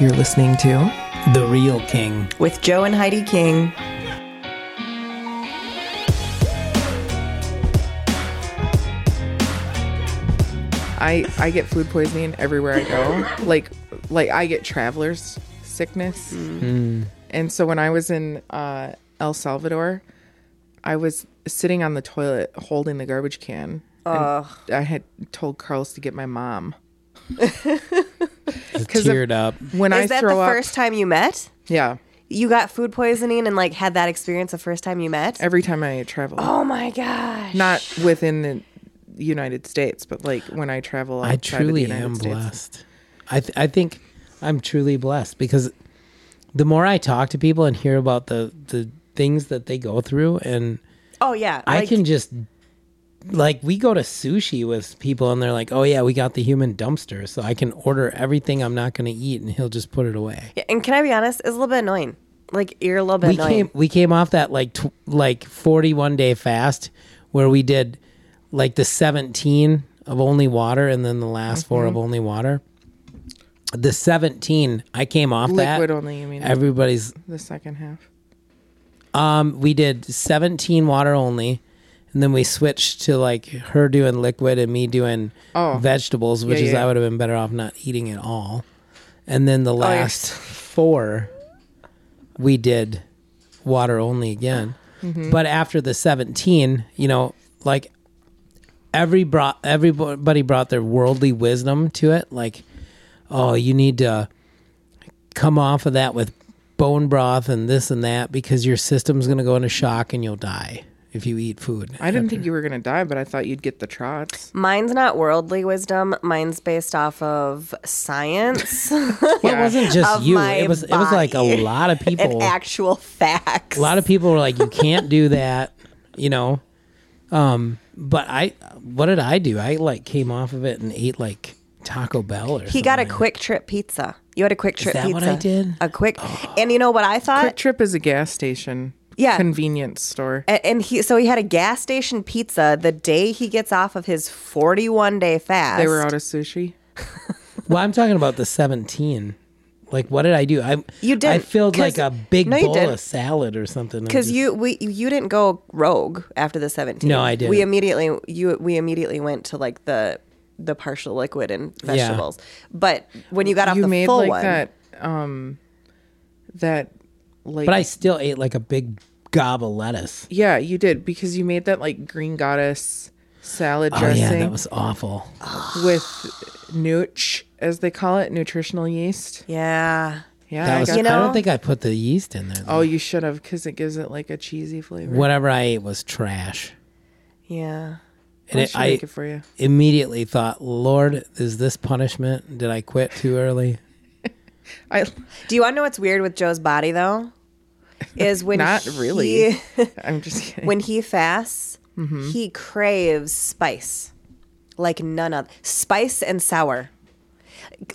You're listening to The Real King. with Joe and Heidi King. I I get food poisoning everywhere I go. Like like I get traveler's sickness. And so when I was in uh, El Salvador, I was sitting on the toilet holding the garbage can. and I had told Carlos to get my mom. Just of- teared up. When I Is that throw the up, first time you met? yeah, You got food poisoning and like had that experience the first time you met? every time I travel, Oh my gosh. not within the United States, but like when I travel outside I of the truly United am States. blessed. I th- I think I'm truly blessed because the more I talk to people and hear about the the things that they go through, and Oh yeah. I like- can just like we go to sushi with people and they're like, "Oh yeah, we got the human dumpster, so I can order everything I'm not going to eat, and he'll just put it away." Yeah, And can I be honest? It's a little bit annoying. Like you're a little bit we annoying. came we came off that like tw- like 41 day fast where we did like the 17 of only water and then the last four Mm-hmm. of only water the 17 i came off Liquid that liquid only, you mean? everybody's the second half. um we did 17 water only and then we switched to like her doing liquid and me doing Oh. vegetables which Yeah, is yeah. i would have been better off not eating at all and then the yes. last four we did water only again Mm-hmm. but after the 17 you know like every brought everybody brought their worldly wisdom to it like oh you need to come off of that with bone broth and this and that because your system's going to go into shock and you'll die if you eat food I didn't think you were gonna die, but I thought you'd get the trots. Mine's not worldly wisdom. Mine's based off of science well, it wasn't just you it was it was like a lot of and people actual facts. a lot of people were like you can't do that you know um but i what did i do i like came off of it and ate like taco bell or something. he got a QuikTrip pizza. You had a QuikTrip that pizza. what I did? A quick, and you know what I thought? Quick Trip is a gas station. Yeah. Convenience store. A- and he so he had a gas station pizza the day he gets off of his 41 day fast. They were out of sushi. well i'm talking about the 17 like what did i do i You did I filled like a big No, bowl didn't. of salad or something because you we you didn't go rogue after the 17. No, I didn't. We immediately you we immediately went to like the the partial liquid and vegetables. But when you got off you the made full like one, that um that like but i still ate like a big gob of lettuce Yeah, you did because you made that like green goddess salad oh dressing yeah that was awful with nooch as they call it, nutritional yeast. yeah. Yeah, that I was got You i know- don't think i put the yeast in there oh, though. Oh, you should have because it gives it like a cheesy flavor. whatever i ate was trash Yeah. and I it, should i make it for you. immediately thought, Lord, is this punishment? Did I quit too early? I Do you want to know what's weird with Joe's body though? Is when Not he- really. I'm just kidding. when he fasts, mm-hmm. he craves spice like none other. Spice and sour.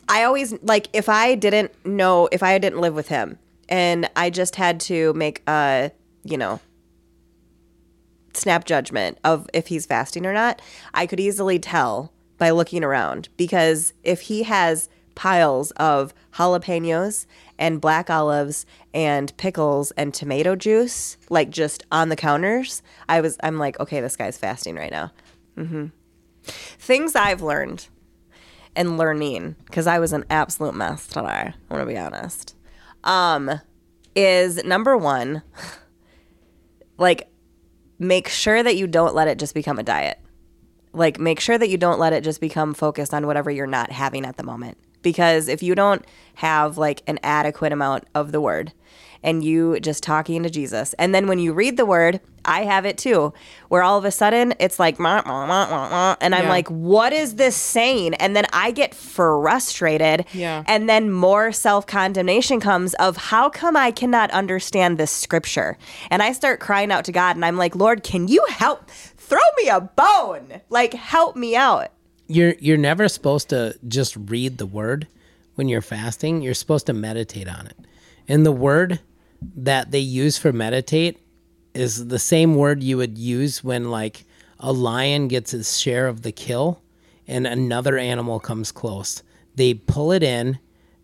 I always like if I didn't know if I didn't live with him and I just had to make a, you know, snap judgment of if he's fasting or not, I could easily tell by looking around because if he has piles of jalapenos and black olives and pickles and tomato juice like just on the counters, I was I'm like, okay, this guy's fasting right now. hmm Things I've learned and learning because I was an absolute mess today. I want to be honest. Um, is number one, like make sure that you don't let it just become a diet. Like make sure that you don't let it just become focused on whatever you're not having at the moment. Because if you don't have like an adequate amount of the word and you just talking to Jesus, and then when you read the word, I have it too, where all of a sudden it's like, "Mah, mah, mah, mah, mah," and I'm Yeah. like, what is this saying? And then I get frustrated. Yeah. And then more self condemnation comes of how come I cannot understand this scripture? And I start crying out to God and I'm like, Lord, can you help? Throw me a bone. Like, help me out. You're you're never supposed to just read the word when you're fasting. You're supposed to meditate on it. And the word that they use for meditate is the same word you would use when like a lion gets its share of the kill and another animal comes close. They pull it in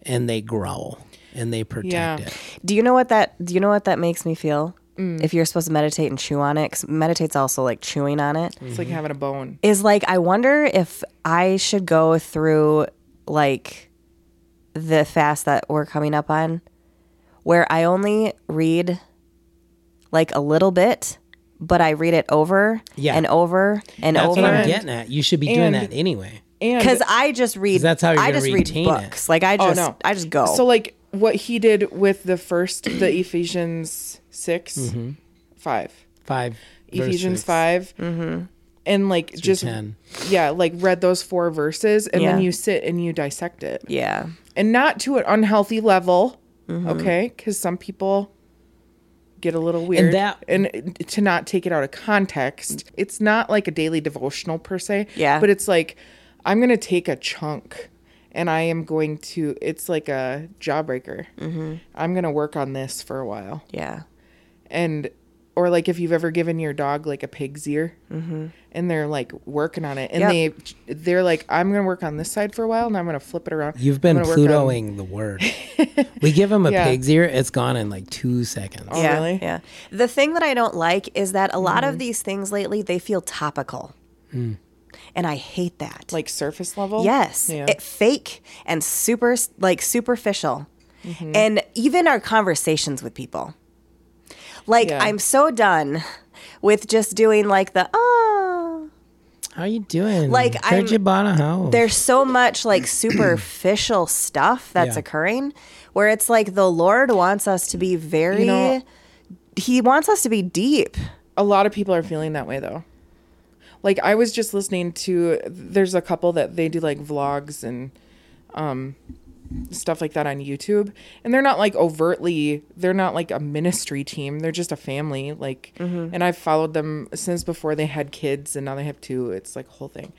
and they growl and they protect Yeah. it. Do you know what that? Do you know what that makes me feel? Mm. If you're supposed to meditate and chew on it, 'cause meditate's also like chewing on it. It's like having a bone. Is like I wonder if I should go through like the fast that we're coming up on, where I only read like a little bit, but I read it over Yeah. and over and That's over. what I'm getting at. You should be doing and- that anyway. And Because I just read. that's how you're I gonna just read retain it. books. Like I Oh, just, no. I just go. So like what he did with the first, the Ephesians 6 Mm-hmm. five, Five. Ephesians six 5 and like just 10. yeah, like read those four verses, and then you sit and you dissect it, yeah, and not to an unhealthy level, Mm-hmm. okay? Because some people get a little weird, and, that- and to not take it out of context, it's not like a daily devotional per se, Yeah. but it's like I'm gonna take a chunk. And I am going to, it's like a jawbreaker. Mm-hmm. I'm going to work on this for a while yeah, and or like if you've ever given your dog like a pig's ear and they're like working on it and Yep. they they're like i'm gonna work on this side for a while and i'm gonna flip it around You've been gonna on-" Plutoing the word. we give them a Yeah. pig's ear. It's gone in like two seconds. Oh, yeah, really? yeah. The thing that I don't like is that a lot Mm-hmm. of these things lately they feel topical, and I hate that. like surface level Yes, yeah it fake and super like superficial, Mm-hmm. and even our conversations with people. Like Yeah. I'm so done with just doing like the oh. How are you doing? Like, I'm- you bought a house. There's so much like superficial stuff that's Yeah. occurring, where it's like the Lord wants us to be very. You know- he wants us to be deep. a lot of people are feeling that way though like i was just listening to there's a couple that they do like vlogs and um stuff like that on youtube. And they're not like overtly they're not like a ministry team. They're just a family like mm-hmm. and i've followed them since before they had kids and now they have two. It's like a whole thing.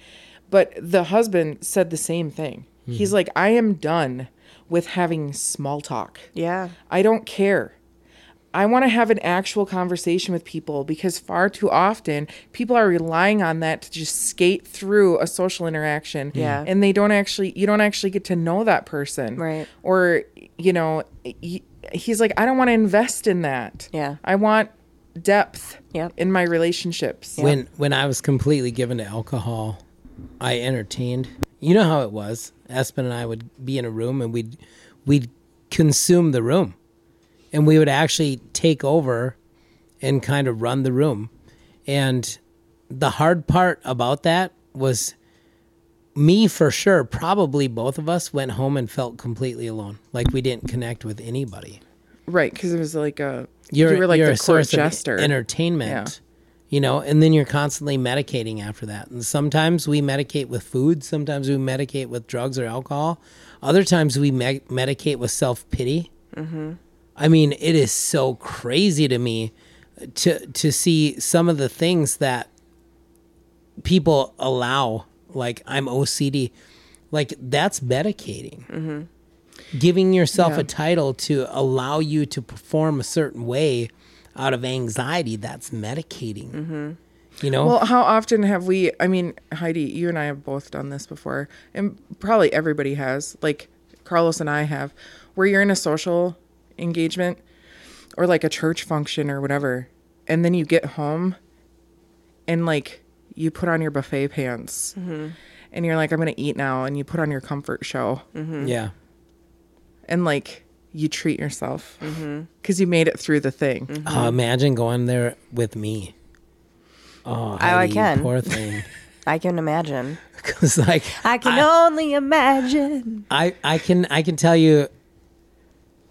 But the husband said the same thing. He's hmm. like i am done with having small talk. Yeah. I don't care. I want to have an actual conversation with people because far too often people are relying on that to just skate through a social interaction. Yeah. And they don't actually, you don't actually get to know that person. Right. Or, you know, he- he's like, I don't want to invest in that. Yeah. I want depth Yep. in my relationships. when when I was completely given to alcohol, I entertained. You know how it was. Espen and I would be in a room and we'd we'd consume the room. And we would actually take over and kind of run the room. And the hard part about that was me for sure, probably both of us went home and felt completely alone. Like we didn't connect with anybody. Right. Because it was like a, You're, you were like you're the a source jester. of entertainment Yeah. you know and then you're constantly medicating after that and sometimes we medicate with food sometimes we medicate with drugs or alcohol other times we me- medicate with self-pity mm-hmm. I mean it is so crazy to me to to see some of the things that people allow like i'm ocd like that's medicating mm-hmm. giving yourself Yeah. a title to allow you to perform a certain way out of anxiety that's medicating mm-hmm. you know Well, how often have we? I mean, Heidi, you and I have both done this before, and probably everybody has. Like Carlos and I have, where you're in a social engagement or like a church function or whatever, and then you get home and like you put on your buffet pants mm-hmm. and you're like, I'm gonna eat now, and you put on your comfort show mm-hmm. yeah and like you treat yourself mm-hmm. because you made it through the thing. Oh, imagine going there with me oh, oh I can. poor thing I can imagine. because like I can only imagine. I, I can I can tell you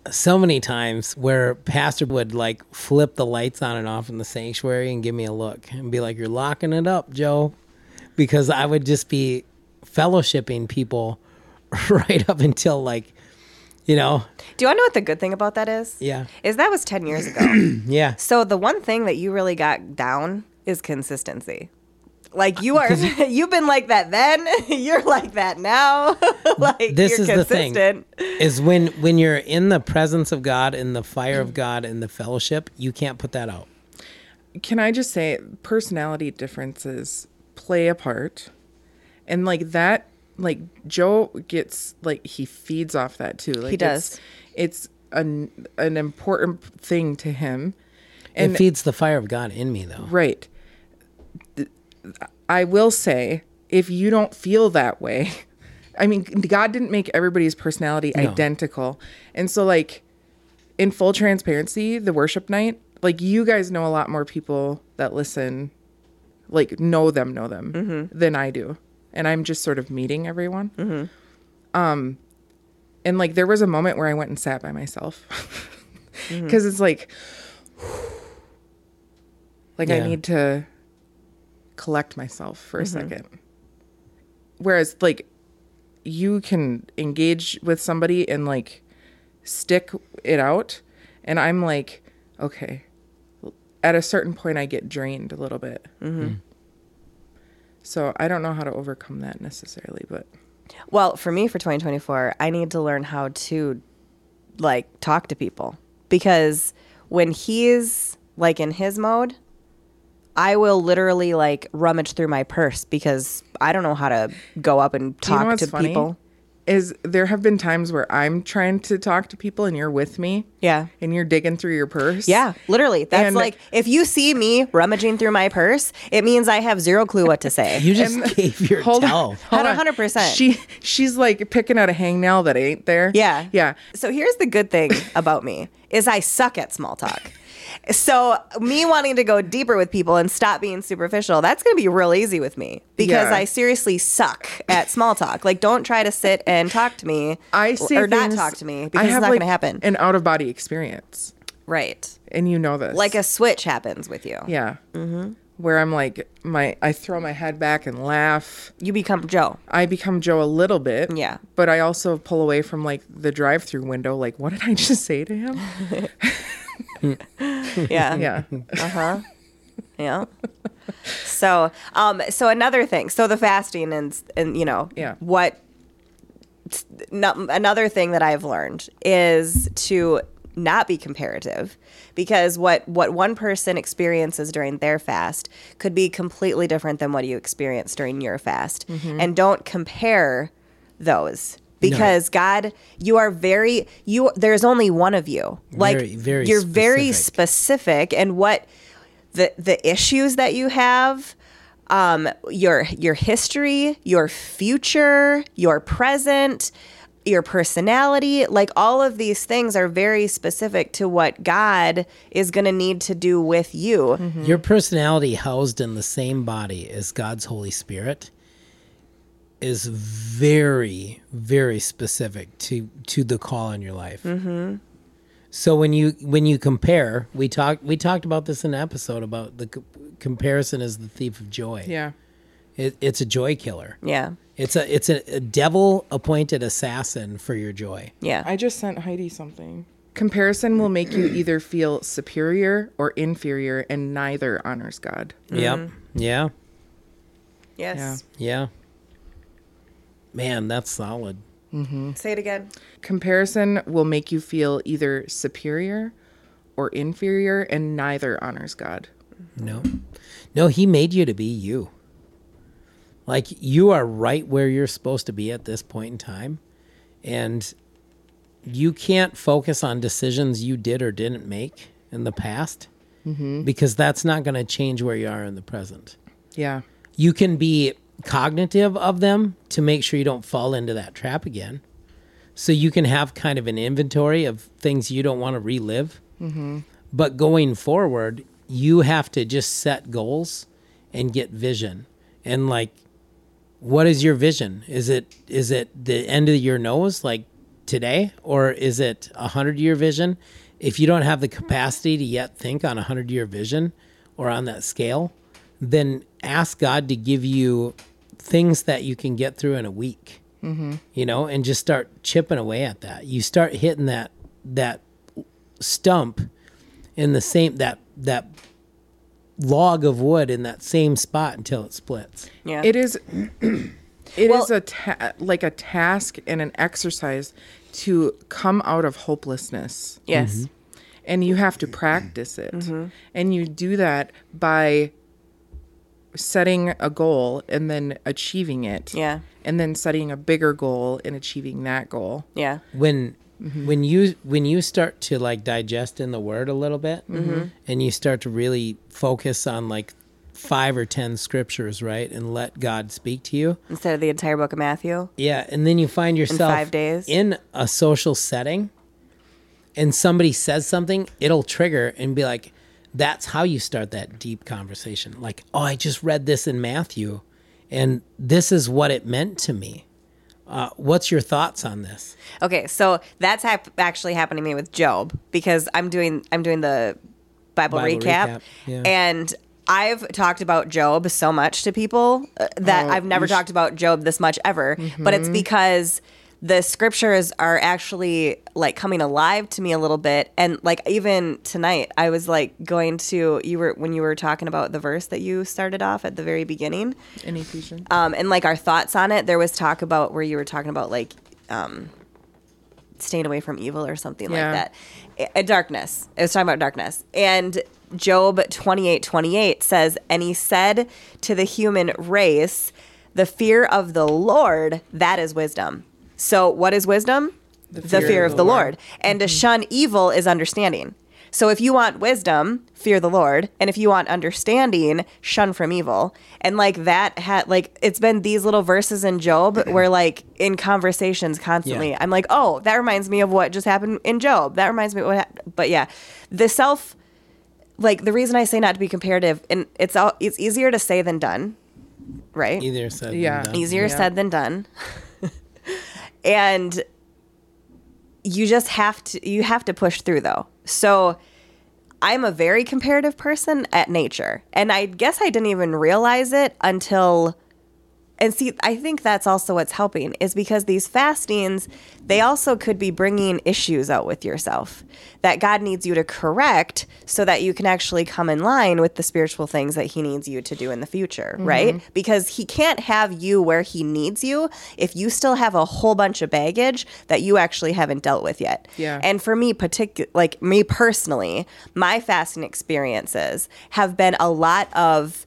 so many times where pastor would like flip the lights on and off in the sanctuary and give me a look and be like you're locking it up joe because i would just be fellowshipping people right up until like you know Do i know what the good thing about that is? yeah Is that was 10 years ago. yeah so the one thing that you really got down is consistency. Like you are, you've been like that then. You're like that now. like this you're is the thing is when when you're in the presence of god in the fire of mm. god in the fellowship you can't put that out can I just say personality differences play a part and like that like Joe gets like he feeds off that too. Like does. It's, it's an an important thing to him. it feeds the fire of God in me, though. Right. I will say, if you don't feel that way, I mean, God didn't make everybody's personality No. identical. And so, like, in full transparency, the worship night, like, you guys know a lot more people that listen, like, know them, know them mm-hmm. than I do. And I'm just sort of meeting everyone. Mm-hmm. Um, and like, there was a moment where I went and sat by myself mm-hmm. because it's like, like I need to collect myself for a mm-hmm. second. Whereas like you can engage with somebody and like stick it out and I'm like, okay. At a certain point I get drained a little bit. Mm-hmm. Mm. So I don't know how to overcome that necessarily, but Well, for me for 2024, I need to learn how to like talk to people because when he's like in his mode, I will literally like rummage through my purse because I don't know how to go up and Do you know talk what's to funny? people. Is there have been times where I'm trying to talk to people and you're with me Yeah. and you're digging through your purse? Yeah, literally. That's And- like if you see me rummaging through my purse, it means I have zero clue what to say. You just gave your Hold tell. on. Hold on. 100%. She she's like picking out a hangnail that ain't there. Yeah. Yeah. So here's the good thing about me is I suck at small talk. So me wanting to go deeper with people and stop being superficial, that's going to be real easy with me because Yeah. I seriously suck at small talk. Like don't try to sit and talk to me I or not talk to me because it's not like, going to happen. An out of body experience. right. And you know this. Like a switch happens with you. Yeah. Mm-hmm. Where I'm like my I throw my head back and laugh. You become Joe. I become Joe a little bit. Yeah. But I also pull away from like the drive through window, like, what did I just say to him? Yeah. yeah. Uh-huh. Yeah. So, um, so another thing. So the fasting and and you know, Yeah. What? No, another thing that I've learned is to not be comparative because what what one person experiences during their fast could be completely different than what you experience during your fast and don't compare those because God you are very you there's only one of you. Like Very, very you're very specific. specific and what the the issues that you have um your your history your future your present your personality like all of these things are very specific to what god is going to need to do with you. Your personality housed in the same body as God's Holy Spirit is very, very specific to to the call in your life. Mm-hmm. So when you when you compare, we talked we talked about this in an episode about the co- comparison is the thief of joy. Yeah. It, it's a joy killer. yeah It's a it's a, a devil appointed assassin for your joy. yeah I just sent Heidi something. Comparison will make you either feel superior or inferior, and neither honors God. Yep. Yeah. yes Yeah. Man, that's solid. Mm-hmm. say it again Comparison will make you feel either superior or inferior, and neither honors God. No. No, he made you to be you. Like you are right where you're supposed to be at this point in time. And you can't focus on decisions you did or didn't make in the past mm-hmm. because that's not going to change where you are in the present. Yeah. You can be cognitive of them to make sure you don't fall into that trap again. So you can have kind of an inventory of things you don't want to relive. Mm-hmm. But going forward, you have to just set goals and get vision. And like, what is your vision? Is it is it the end of your nose like today, or is it a hundred year vision? If you don't have the capacity to yet think on a hundred year vision or on that scale, then ask God to give you things that you can get through in a week. Mm-hmm. You know, and just start chipping away at that. You start hitting that that stump in the same that that log of wood in that same spot until it splits. yeah It is. It is Well- a ta- like a task and an exercise to come out of hopelessness. yes and you have to practice it and you do that by setting a goal and then achieving it. Yeah. And then setting a bigger goal and achieving that goal. Yeah. when mm-hmm. when you when you start to like digest in the word a little bit mm-hmm. and you start to really focus on like five or ten scriptures right and let god speak to you Instead of the entire book of Matthew. yeah and then you find yourself five days? in a social setting and somebody says something it'll trigger and be like that's how you start that deep conversation like oh i just read this in matthew and this is what it meant to me uh, what's your thoughts on this Okay, so that's hap- actually happened to me with Job because I'm doing I'm doing the Bible, Bible recap, recap, yeah. and I've talked about Job so much to people uh, that Oh, I've never sh- talked about Job this much ever. But it's because the scriptures are actually like coming alive to me a little bit, and like even tonight, I was like going to you were when you were talking about the verse that you started off at the very beginning In Ephesians. um, and like our thoughts on it. There was talk about where you were talking about like um, staying away from evil or something Yeah. like that. Darkness. It was talking about darkness. And Job twenty eight twenty eight says, And he said to the human race, The fear of the Lord, that is wisdom. So, what is wisdom? The fear, of the Lord. And to mm-hmm. shun evil is understanding. So, if you want wisdom, fear the Lord. And if you want understanding, shun from evil. And like that had, like, it's been these little verses in Job where, like, in conversations constantly, Yeah. I'm like, oh, that reminds me of what just happened in Job. That reminds me of what, hap-. but yeah, the self, like, the reason I say not to be comparative, and it's all, it's easier to say than done, right? Easier said than Yeah. done. easier Yeah. said than done and you just have to you have to push through though. So i'm a very comparative person at nature. And i guess i didn't even realize it until and see i think that's also what's helping is because these fastings they also could be bringing issues out with yourself that god needs you to correct so that you can actually come in line with the spiritual things that he needs you to do in the future mm-hmm. right? Because he can't have you where he needs you if you still have a whole bunch of baggage that you actually haven't dealt with yet. Yeah. and for me particular like me personally my fasting experiences have been a lot of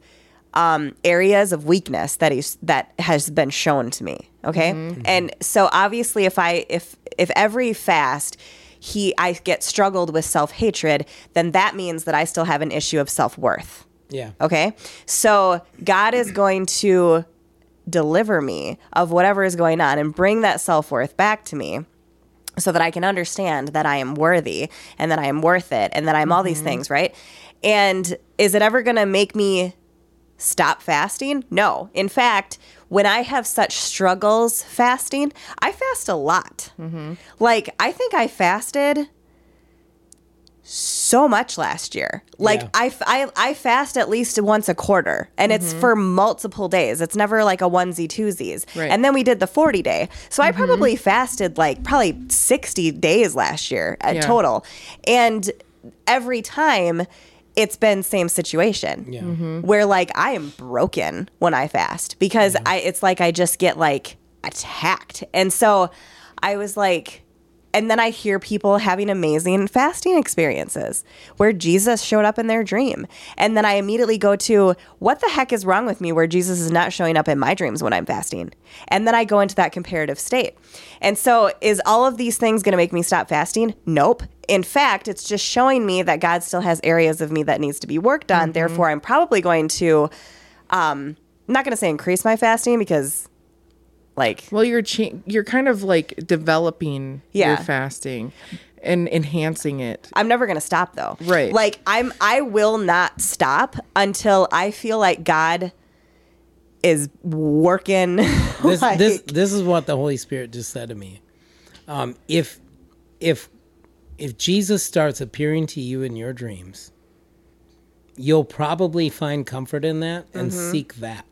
um, areas of weakness that is that has been shown to me. Okay, and so obviously, if I if if every fast he I get struggled with self hatred, then that means that I still have an issue of self worth. Yeah. Okay, so God is going to deliver me of whatever is going on and bring that self worth back to me so that I can understand that I am worthy and that I am worth it and that I'm all these things, right? And is it ever going to make me stop fasting? No. In fact, when I have such struggles fasting, I fast a lot. Mm-hmm. Like, I think I fasted so much last year. Like Yeah. I, I, I fast at least once a quarter and it's mm-hmm. for multiple days. It's never like a onesie twosies. Right. And then we did the 40 day. So I mm-hmm. probably fasted like probably 60 days last year at Yeah. total. And every time it's been same situation Yeah. Mm-hmm. Mm-hmm. where like I am broken when I fast because I it's like I just get like attacked. And so I was like and then I hear people having amazing fasting experiences where Jesus showed up in their dream. And then I immediately go to what the heck is wrong with me where Jesus is not showing up in my dreams when I'm fasting. And then I go into that comparative state. And so is all of these things going to make me stop fasting? Nope. In fact, it's just showing me that God still has areas of me that needs to be worked on. Therefore, I'm probably going to um I'm not going to say increase my fasting because like Well, you're cha- you're kind of like developing Yeah. your fasting and enhancing it. I'm never gonna stop though. Right. Like I'm I will not stop until I feel like God is working. this like, this this is what the Holy Spirit just said to me. Um, if if if Jesus starts appearing to you in your dreams, you'll probably find comfort in that and mm-hmm. seek that.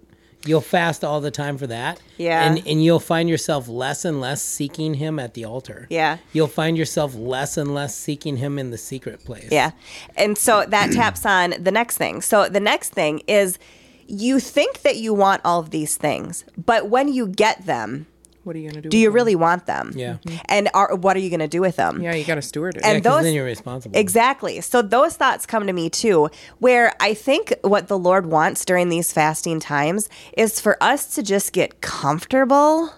You'll fast all the time for that. Yeah. And and you'll find yourself less and less seeking him at the altar. Yeah. You'll find yourself less and less seeking him in the secret place. Yeah. And so that taps on the next thing. So the next thing is you think that you want all of these things, but when you get them, What are you gonna do? Do with you them? really want them? Yeah. Mm-hmm. And are, what are you going to do with them? Yeah, you got to steward it. And Yeah, 'cause those- then you're responsible. Exactly. So those thoughts come to me too, where I think what the Lord wants during these fasting times is for us to just get comfortable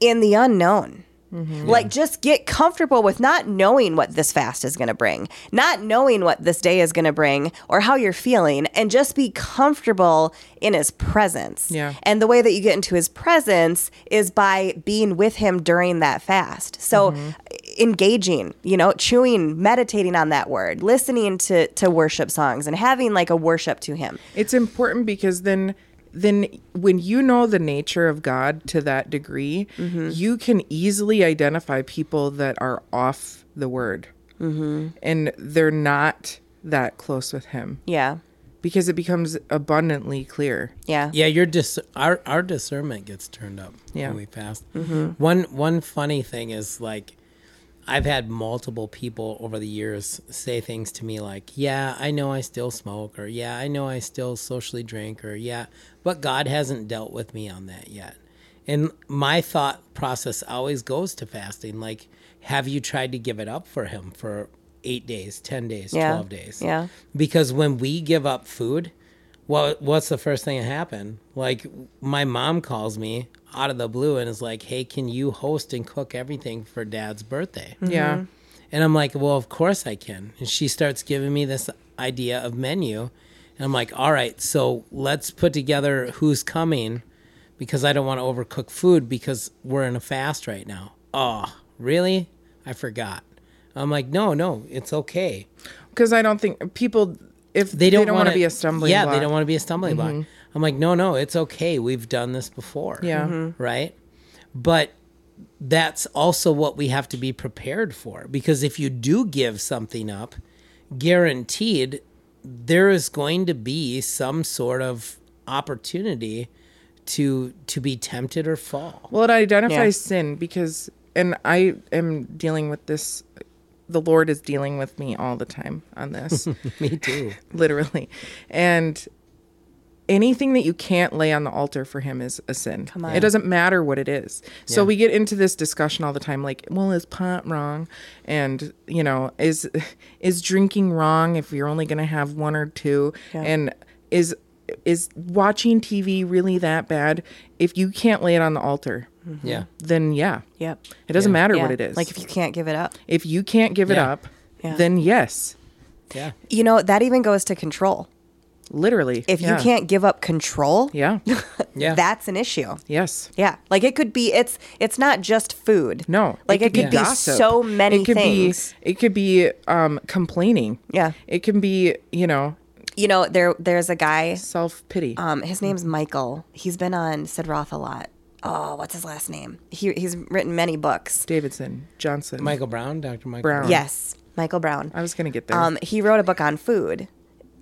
in the unknown. Mm-hmm. Like, just get comfortable with not knowing what this fast is going to bring, not knowing what this day is going to bring or how you're feeling, and just be comfortable in His presence. Yeah. And the way that you get into His presence is by being with Him during that fast. So, mm-hmm. engaging, you know, chewing, meditating on that word, listening to, to worship songs, and having like a worship to Him. it's important because then then when you know the nature of God to that degree, Mm-hmm. you can easily identify people that are off the word. Mm-hmm. And they're not that close with him Yeah. because it becomes abundantly clear. Yeah. Yeah, your dis- our our discernment gets turned up Yeah. when we fast. Mm-hmm. One one funny thing is like I've had multiple people over the years say things to me like, "Yeah, I know I still smoke," or "Yeah, I know I still socially drink," or "Yeah, but God hasn't dealt with me on that yet." And my thought process always goes to fasting like, "Have you tried to give it up for him for 8 days, 10 days, Yeah. 12 days?" Yeah. because when we give up food, what what's the first thing that happened? Like my mom calls me out of the blue and is like, "Hey, can you host and cook everything for Dad's birthday?" Mm-hmm. Yeah. And I'm like, "Well, of course I can." And she starts giving me this idea of menu, and I'm like, "All right, so let's put together who's coming." Because I don't want to overcook food because we're in a fast right now. Oh, really? I forgot. I'm like, no, no, it's okay. Because I don't think people, if they don't, want wanna- be a stumbling yeah block. Mm-hmm. they don't want to be a stumbling block i'm like no no it's okay we've done this before Yeah. Mm-hmm. Mhm. right but that's also what we have to be prepared for because if you do give something up guaranteed there is going to be some sort of opportunity to to be tempted or fall Well, it identifies Yeah. sin because, and I am dealing with this. The Lord is dealing with me all the time on this, me too literally. And anything that you can't lay on the altar for Him is a sin. Come on. It doesn't matter what it is. So Yeah. we get into this discussion all the time, like, well, is pot wrong? And you know, is is drinking wrong if you're only going to have one or two? Yeah. And is is watching TV really that bad? If you can't lay it on the altar, yeah then yeah, Yep. it doesn't Yeah. matter Yeah. what it is. Like if you can't give it up. if you can't give it up, Yeah. then yes, yeah You know, that even goes to control. literally. If yeah. you can't give up control, yeah, yeah that's an issue. yes, Yeah. Like it could be it's it's not just food. no, Like it could be, gossip. so many it could things. Be, it could be um, complaining. Yeah. it can be you know You know, there there's a guy self pity. Um, his name's Michael. He's been on Sid Roth a lot. Oh, what's his last name? He he's written many books. Davidson Johnson. michael brown dr michael Brown. Yes, Michael Brown. I was gonna get there. Um, he wrote a book on food,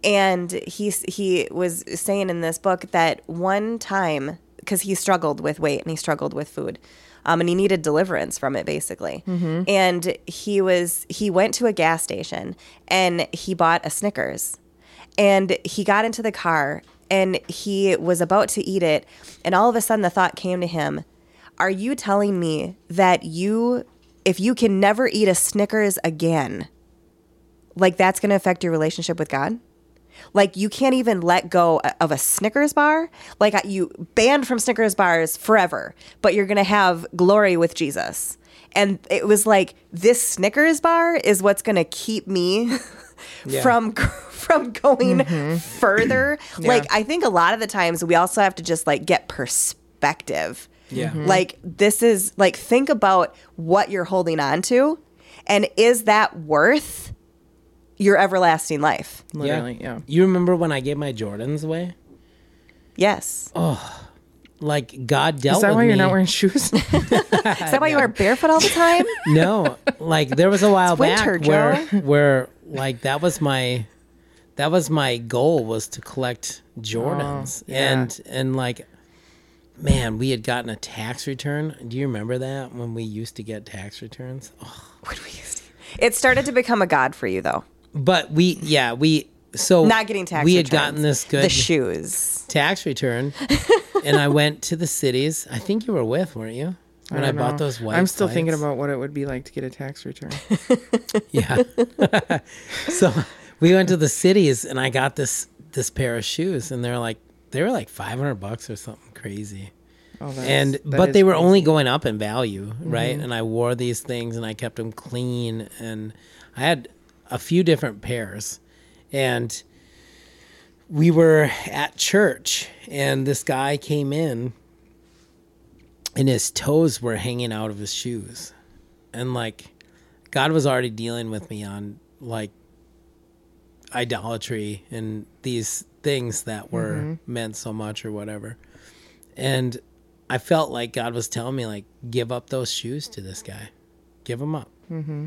and he he was saying in this book that one time because he struggled with weight and he struggled with food. Um, and he needed deliverance from it basically. And he was he went to a gas station and he bought a Snickers. And he got into the car and he was about to eat it and all of a sudden the thought came to him, "Are you telling me that you if you can never eat a Snickers again, like that's going to affect your relationship with God? Like you can't even let go of a Snickers bar. Like you banned from Snickers bars forever, but you're going to have glory with Jesus. And it was like this Snickers bar is what's going to keep me Yeah. from from going further. Like I think a lot of the times we also have to just like get perspective. Yeah. Mhm. Like this is like think about what you're holding on to and is that worth your everlasting life? Literally, yeah. You remember when I gave my Jordans away? Yes. Oh, like God dealt Is that why me. you're not wearing shoes? Is that why you wear barefoot all the time? no, like there was a while It's winter, back where where like that was my that was my goal was to collect Jordans Oh, yeah. and and like man, we had gotten a tax return. Do you remember that when we used to get tax returns? Oh, What we used to- It started to become a god for you though. but we yeah we so Not getting tax We had returns. gotten this good The shoes. tax return, and I went to the cities. I think you were with, weren't you? When I, don't bought those white. I'm still thinking about what it would be like to get a tax return. Yeah. so we went to the cities and I got this this pair of shoes and they're like they were like 500 bucks or something crazy. Oh, and but they were crazy. Mm-hmm. only going up in value, right? And I wore these things and I kept them clean and I had a few different pairs. And we were at church and this guy came in and his toes were hanging out of his shoes. And like God was already dealing with me on like idolatry and these things that were meant so much or whatever. And I felt like God was telling me like give up those shoes to this guy. Give them up. Mm-hmm.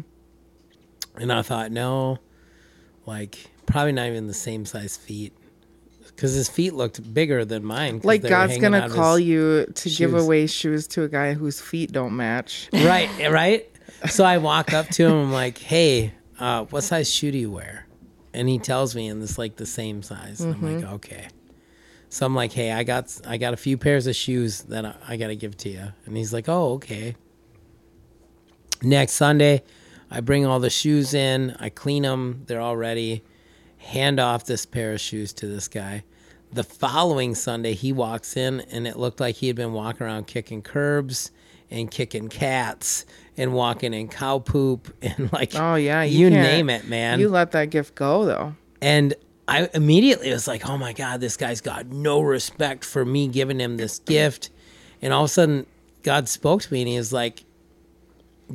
And I thought, no, like probably not even the same size feet. Because his feet looked bigger than mine. Like God's gonna call his- you to give away shoes to a guy whose feet don't match. right, right. So I walk up to him. I'm like, "Hey, uh, what size shoe do you wear?" And he tells me, and it's like the same size. I'm like, "Okay." So I'm like, "Hey, I got I got a few pairs of shoes that I, I got to give to you." And he's like, "Oh, okay." Next Sunday, I bring all the shoes in. I clean them. They're all ready. Hand off this pair of shoes to this guy. The following Sunday, he walks in, and it looked like he had been walking around kicking curbs and kicking cats and walking in cow poop and like Oh yeah, you, can't- name it, man. You let that gift go though. And I immediately was like, oh my God, this guy's got no respect for me giving him this gift. And all of a sudden, God spoke to me and he was like,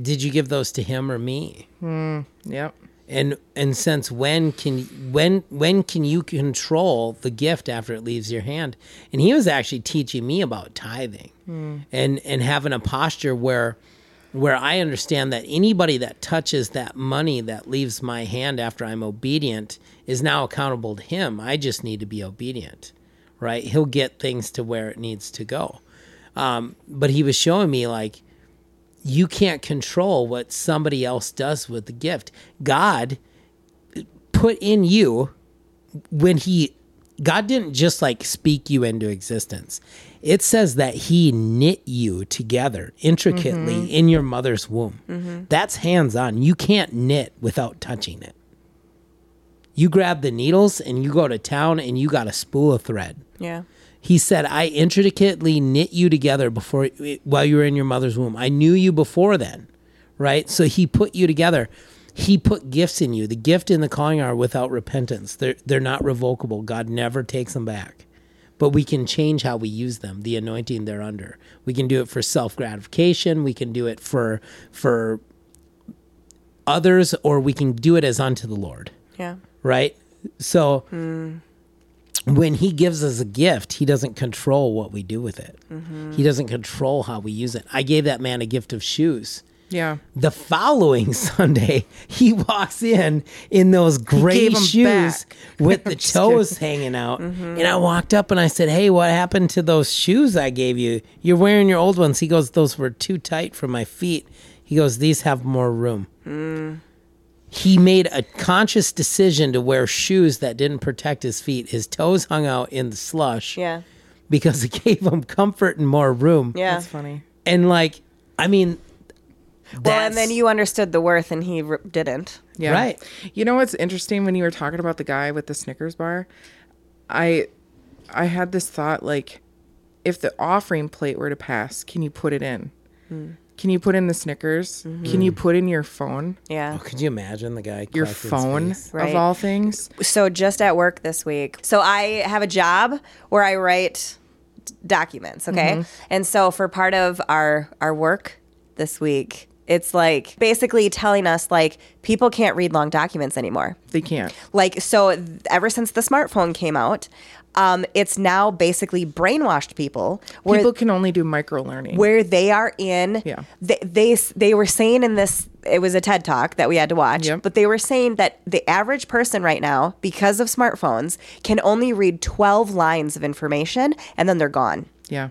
did you give those to him or me? Hmm, yep. And and since when can when when can you control the gift after it leaves your hand? And he was actually teaching me about tithing and and having a posture where where I understand that anybody that touches that money that leaves my hand after I'm obedient is now accountable to him. I just need to be obedient, right? He'll get things to where it needs to go. Um, but he was showing me like you can't control what somebody else does with the gift. God put in you when he God didn't just like speak you into existence. It says that he knit you together intricately mm-hmm. in your mother's womb. Mm-hmm. That's hands on. You can't knit without touching it. You grab the needles and you go to town and you got a spool of thread. Yeah. He said, I intricately knit you together before while you were in your mother's womb. I knew you before then, right? So he put you together. He put gifts in you. The gift and the calling are without repentance. They're they're not revocable. God never takes them back. But we can change how we use them, the anointing they're under. We can do it for self gratification. We can do it for for others, or we can do it as unto the Lord Yeah. right? So hmm. When he gives us a gift, he doesn't control what we do with it. He doesn't control how we use it. I gave that man a gift of shoes. Yeah. The following Sunday, he walks in in those gray shoes back. with the toes hanging out. And I walked up and I said, Hey, what happened to those shoes I gave you? You're wearing your old ones. He goes, Those were too tight for my feet. He goes, These have more room he made a conscious decision to wear shoes that didn't protect his feet. His toes hung out in the slush Yeah. because it gave him comfort and more room. Yeah. That's funny. And like, I mean, Well, and then you understood the worth and he r- didn't. Yeah. Right. You know what's interesting when you were talking about the guy with the Snickers bar? I I had this thought like if the offering plate were to pass, can you put it in? Hmm. Can you put in the Snickers? Can mm-hmm. you put in your phone? Yeah. oh, could you imagine the guy? Your phone? Right. of all things? So just at work this week. So I have a job where I write documents, okay? Mm-hmm. And so for part of our our work this week, it's like basically telling us like people can't read long documents anymore. They can't. Like so ever since the smartphone came out, um, it's now basically brainwashed people where People can only do micro learning. where they are in Yeah. they, they they were saying in this it was a TED talk that we had to watch Yep. but they were saying that the average person right now because of smartphones can only read 12 lines of information and then they're gone yeah.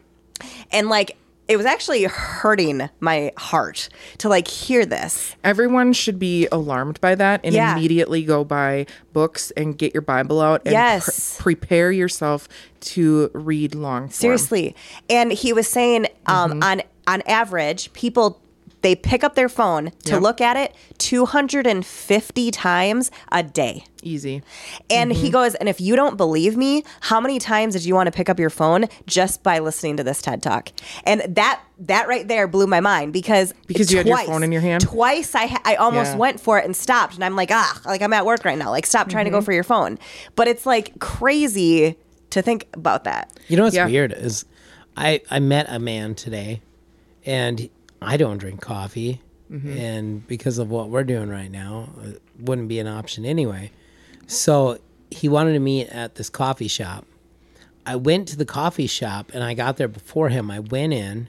and like it was actually hurting my heart to like hear this Everyone should be alarmed by that and Yeah. immediately go buy books and get your Bible out and Yes. pre- prepare yourself to read long form. Seriously. And he was saying um, on on average, people they pick up their phone to Yep. look at it 250 times a day. Easy. And Mm-hmm. he goes, and if you don't believe me, how many times did you want to pick up your phone just by listening to this TED Talk? And that that right there blew my mind because Because you had your phone in your hand? Twice I ha- I almost Yeah. went for it and stopped, and I'm like, ah, like I'm at work right now. Like, stop trying Mm-hmm. to go for your phone. But it's like crazy to think about that. You know what's Yeah. weird is I I met a man today and I don't drink coffee Mm-hmm. and because of what we're doing right now it wouldn't be an option anyway. So he wanted to meet at this coffee shop. I went to the coffee shop and I got there before him. I went in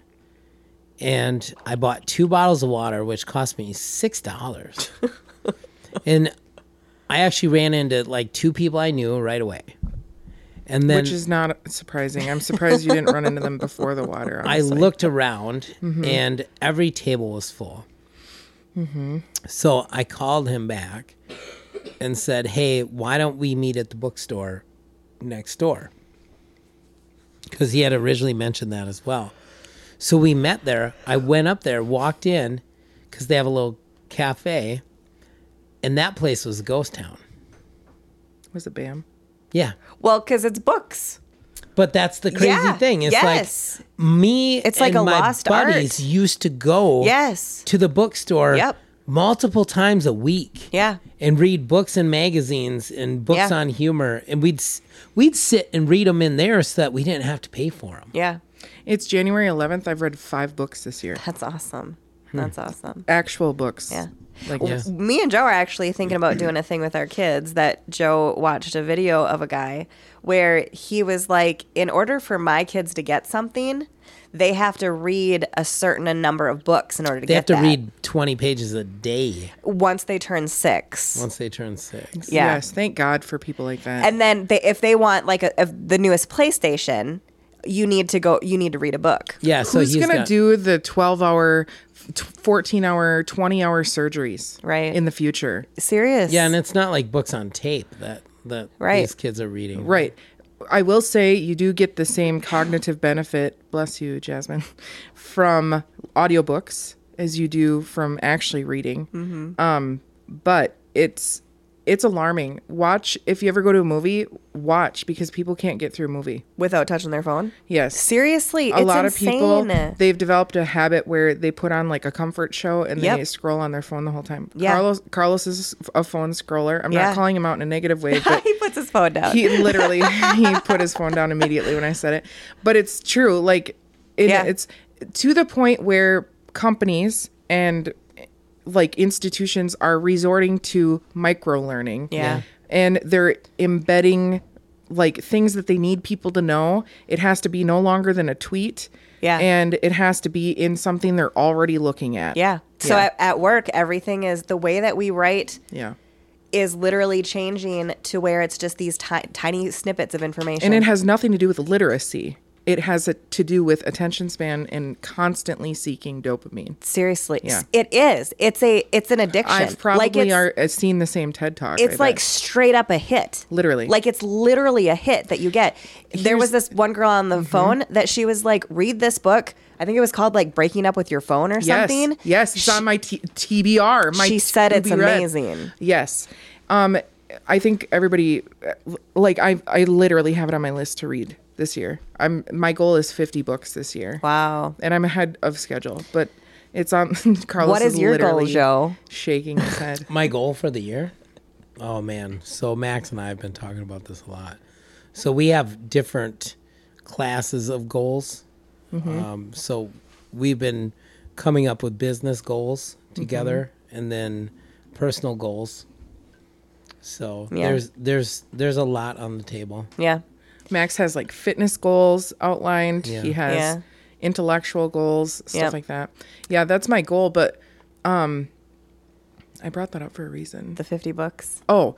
and I bought two bottles of water which cost me $6. and I actually ran into like two people I knew right away. And then Which is not surprising. I'm surprised you didn't run into them before the water. I looked around mm-hmm. and every table was full. Mm-hmm. So I called him back and said, Hey, why don't we meet at the bookstore next door? Because he had originally mentioned that as well. So we met there. I went up there, walked in, because they have a little cafe, and that place was a ghost town. Was it Bam? Yeah. Well, because it's books. But that's the crazy Yeah, thing. It's yes. like me It's like and a my lost buddies art. used to go Yes. to the bookstore Yep. multiple times a week. Yeah. And read books and magazines and books Yeah. on humor and we'd we'd sit and read them in there so that we didn't have to pay for them. Yeah. It's January 11th. I've read five books this year. That's awesome. Hmm. That's awesome. Actual books. Yeah. Like Yeah. Me and Joe are actually thinking about doing a thing with our kids that Joe watched a video of a guy where he was like, in order for my kids to get something, they have to read a certain number of books in order to They get They have to that. read 20 pages a day once they turn six. once they turn 6. yeah. Yes. Thank God for people like that. And then they, if they want like a, a, the newest PlayStation, you need to go. You need to read a book. Yeah, so Who's he's gonna got- do the 12 hour, 14 hour, 20 hour surgeries? Right. In the future. Serious. Yeah, and it's not like books on tape that that Right. these kids are reading. Right. I will say you do get the same cognitive benefit, bless you, Jasmine, from audiobooks as you do from actually reading. Mm-hmm. Um, but it's it's alarming. Watch if you ever go to a movie, watch because people can't get through a movie. without touching their phone. Yes. Seriously, a lot insane. of people they've developed a habit where they put on like a comfort show and Yep. they scroll on their phone the whole time. Yeah. Carlos Carlos is a phone scroller. I'm Yeah. not calling him out in a negative way, but he puts his phone down. he literally he put his phone down immediately when I said it. But it's true. Like it, Yeah. it's to the point where companies and like institutions are resorting to micro learning. Yeah. And they're embedding like things that they need people to know. It has to be no longer than a tweet. Yeah. And it has to be in something they're already looking at. yeah. So Yeah. At, at work, everything is the way that we write Yeah. is literally changing to where it's just these ti- tiny snippets of information. And it has nothing to do with literacy. It has a, to do with attention span and constantly seeking dopamine. Seriously, Yeah. it is. It's a. It's an addiction. I've probably like are, uh, seen the same TED talk. It's I like bet. straight up a hit. Literally. Like it's literally a hit that you get. there was this one girl on the Mm-hmm. phone that she was like, read this book. I think it was called like Breaking Up with Your Phone or yes, something. yes, it's on my t- TBR. My she said it's to be read. amazing. Yes, um, I think everybody, uh, like I, I literally have it on my list to read this year. I'm my goal is 50 books this year. Wow. and I'm ahead of schedule, but it's on. Carlos What is your goal, Joe? Shaking his head. My goal for the year? Oh man. So Max and I have been talking about this a lot. So we have different classes of goals. Um, so we've been coming up with business goals together and then personal goals. So Yeah. there's there's there's a lot on the table. Yeah. Max has like fitness goals outlined. Yeah. He has Yeah. intellectual goals, stuff Yep. like that. Yeah, that's my goal, but um I brought that up for a reason. The 50 books. Oh,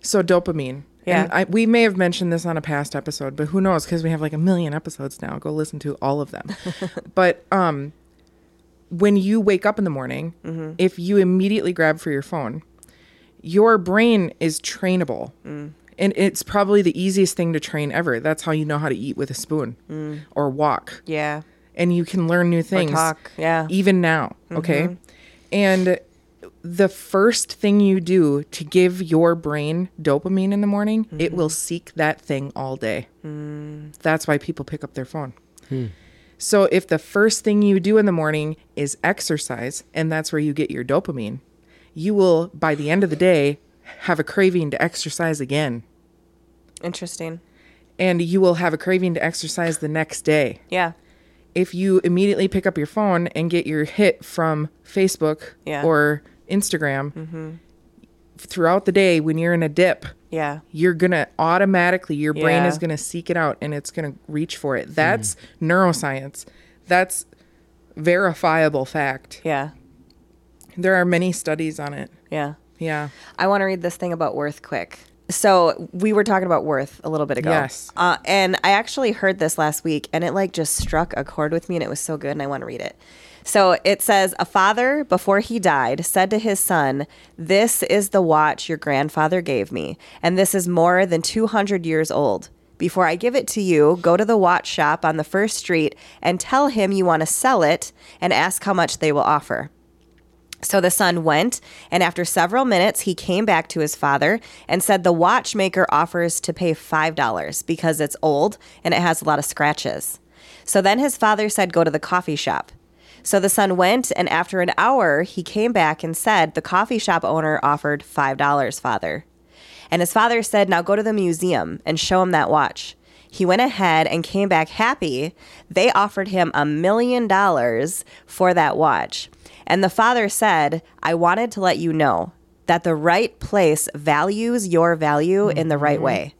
so dopamine. Yeah. And I, we may have mentioned this on a past episode, but who knows? Because we have like a million episodes now. Go listen to all of them. but um, when you wake up in the morning, Mm-hmm. if you immediately grab for your phone, your brain is trainable. Mm. And it's probably the easiest thing to train ever. That's how you know how to eat with a spoon Mm. or walk. Yeah. and you can learn new things. talk, yeah. Even now, okay? Mm-hmm. And the first thing you do to give your brain dopamine in the morning, it will mm-hmm. seek that thing all day. Mm. That's why people pick up their phone. Hmm. So if the first thing you do in the morning is exercise and that's where you get your dopamine, you will by the end of the day have a craving to exercise again. Interesting. And you will have a craving to exercise the next day. Yeah. If you immediately pick up your phone and get your hit from Facebook Yeah. or Instagram mm-hmm. throughout the day when you're in a dip, Yeah. you're gonna automatically your brain is gonna seek it out and it's gonna reach for it. Hmm. That's neuroscience. That's verifiable fact. Yeah. There are many studies on it. Yeah. Yeah. I want to read this thing about worth quick. So we were talking about worth a little bit ago. Yes. Uh, and I actually heard this last week and it like just struck a chord with me and it was so good and I want to read it. So it says, A father, before he died, said to his son, This is the watch your grandfather gave me, and this is more than 200 years old. Before I give it to you, go to the watch shop on the first street and tell him you want to sell it and ask how much they will offer. So the son went, and after several minutes, he came back to his father and said, The watchmaker offers to pay $5 because it's old and it has a lot of scratches. So then his father said, Go to the coffee shop. So the son went, and after an hour, he came back and said, The coffee shop owner offered $5, father. And his father said, Now go to the museum and show him that watch. He went ahead and came back happy. They offered him a million dollars for that watch. And the father said, I wanted to let you know that the right place values your value in the right mm-hmm. way.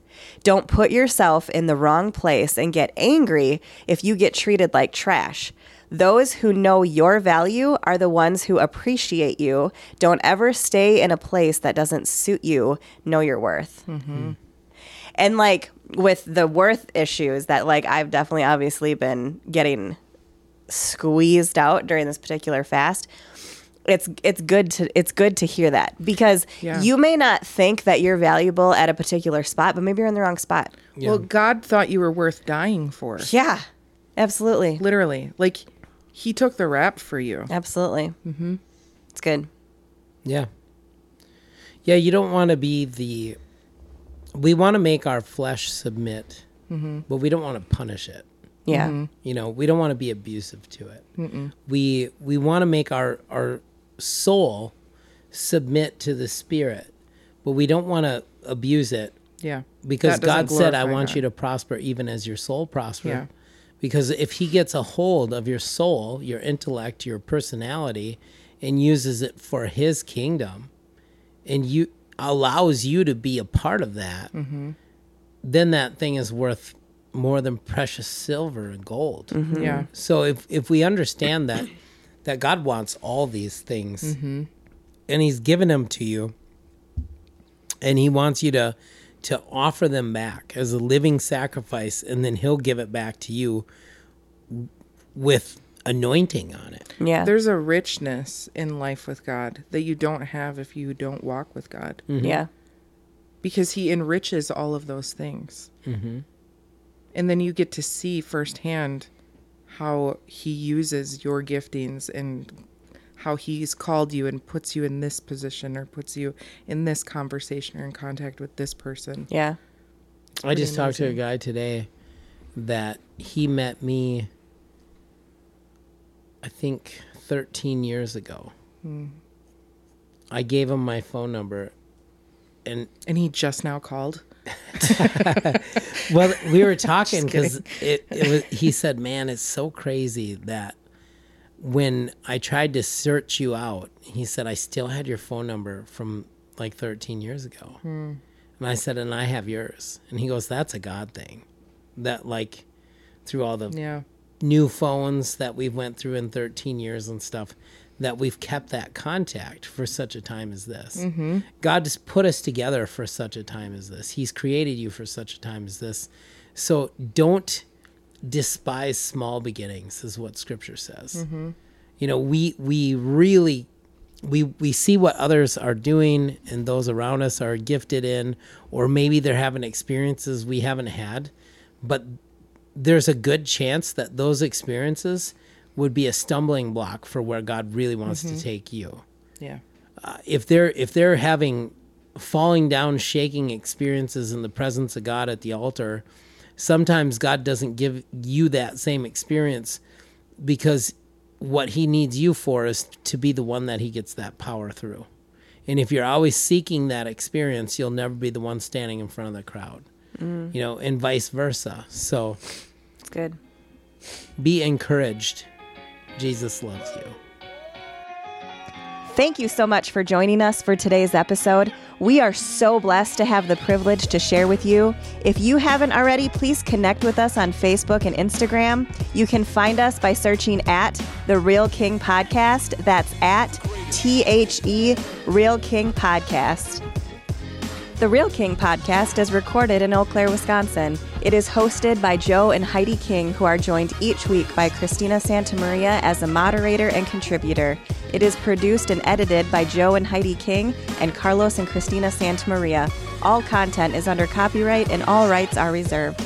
Don't put yourself in the wrong place and get angry if you get treated like trash. Those who know your value are the ones who appreciate you. Don't ever stay in a place that doesn't suit you. Know your worth. Mm-hmm. And like with the worth issues that like I've definitely obviously been getting squeezed out during this particular fast. It's it's good to it's good to hear that because Yeah. you may not think that you're valuable at a particular spot, but maybe you're in the wrong spot. Well, God thought you were worth dying for. Yeah, absolutely, Literally. Like he took the rap for you. absolutely. Mm-hmm. It's good. Yeah. Yeah, you don't want to be the. We want to make our flesh submit, but we don't want to punish it. Yeah, You know, we don't want to be abusive to it. We we want to make our our soul submit to the spirit, but we don't want to abuse it Yeah. because God said, "I want God." you to prosper even as your soul prosper." Yeah. Because if He gets a hold of your soul, your intellect, your personality, and uses it for His kingdom, and you allows you to be a part of that, Mm-hmm. then that thing is worth more than precious silver and gold. Mm-hmm. Yeah. So if if we understand that that God wants all these things Mm-hmm. and he's given them to you and he wants you to to offer them back as a living sacrifice and then he'll give it back to you with anointing on it. yeah, There's a richness in life with God that you don't have if you don't walk with God yeah, because he enriches all of those things. Mm-hmm. And then you get to see firsthand how he uses your giftings and how he's called you and puts you in this position or puts you in this conversation or in contact with this person. yeah. I just talked to a guy today that he met me I think 13 years ago. Hmm. I gave him my phone number and And he just now called. Well, we were talking because it, it was. He said, "Man, it's so crazy that when I tried to search you out, he said I still had your phone number from like 13 years ago." Hmm. And I said, "And I have yours." And he goes, "That's a God thing." That like through all the Yeah. new phones that we've went through in 13 years and stuff that we've kept that contact for such a time as this Mm-hmm. god has put us together for such a time as this he's created you for such a time as this so don't despise small beginnings is what scripture says Mm-hmm. you know we we really we we see what others are doing and those around us are gifted in or maybe they're having experiences we haven't had but there's a good chance that those experiences would be a stumbling block for where God really wants to mm-hmm. take you. Yeah. Uh, if they're if they're having falling down, shaking experiences in the presence of God at the altar, sometimes God doesn't give you that same experience because what he needs you for is to be the one that he gets that power through. And if you're always seeking that experience, you'll never be the one standing in front of the crowd. Mm. You know, and vice versa. So It's good. be encouraged. Jesus loves you. Thank you so much for joining us for today's episode. We are so blessed to have the privilege to share with you. If you haven't already, please connect with us on Facebook and Instagram. You can find us by searching at The Real King Podcast. That's at T H E Real King Podcast. The Real King podcast is recorded in Eau Claire, Wisconsin. It is hosted by Joe and Heidi King, who are joined each week by Christina Santamaria as a moderator and contributor. It is produced and edited by Joe and Heidi King and Carlos and Christina Santamaria. All content is under copyright and all rights are reserved.